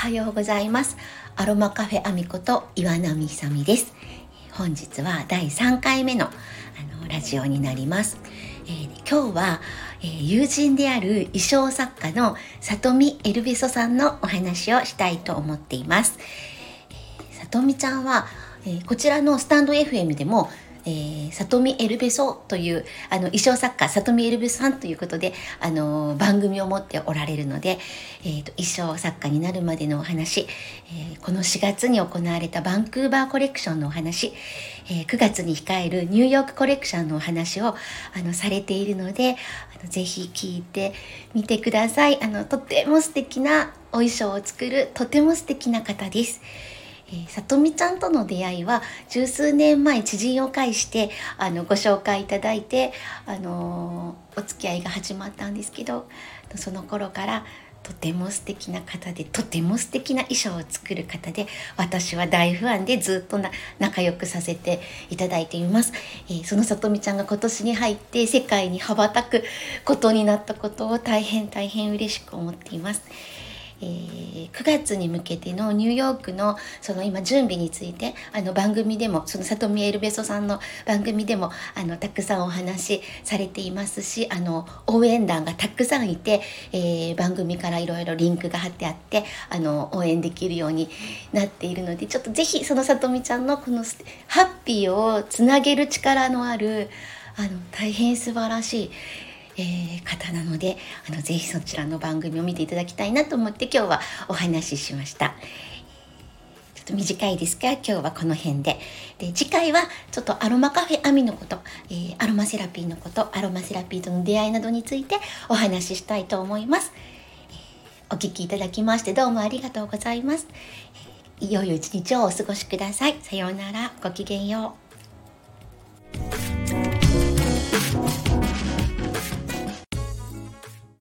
はようございます。アロマカフェアミこと岩波久美です。本日は第3回目のあのラジオになります、えー、今日は、えー、友人である衣装作家の里見エルベソさんのお話をしたいと思っています、えー、里見ちゃんは、えこちらのスタンド FM でもえー、里見エルベソというあの衣装作家里見エルベソさんということであの番組を持っておられるので、えーと、衣装作家になるまでのお話、えー、この4月に行われたバンクーバーコレクションのお話、えー、9月に控えるニューヨークコレクションのお話をあのされているのであのぜひ聞いてみてくださいあのとても素敵なお衣装を作るとても素敵な方です。えー、さとみちゃんとの出会いは十数年前知人を介してあのご紹介いただいて、あのー、お付き合いが始まったんですけどその頃からとても素敵な方でとても素敵な衣装を作る方で私は大ファンでずっとな仲良くさせていただいています、えー、そのさとみちゃんが今年に入って世界に羽ばたくことになったことを大変大変嬉しく思っています。えー、9月に向けてのニューヨークのその今準備についてあの番組でもその里見エルベソさんの番組でもあのたくさんお話しされていますしあの応援団がたくさんいて、えー、番組からいろいろリンクが貼ってあってあの応援できるようになっているのでちょっと是非その里見ちゃんのこのハッピーをつなげる力のあるあの大変素晴らしいえー、方なのであのぜひそちらの番組を見ていただきたいなと思って今日はお話ししました。ちょっと短いですが今日はこの辺でで次回はちょっとアロマカフェアミのこと、えー、アロマセラピーのことアロマセラピーとの出会いなどについてお話ししたいと思います。お聴きいただきましてどうもありがとうございます。えいよいよ一日をお過ごしください。さようなら。ごきげんよう。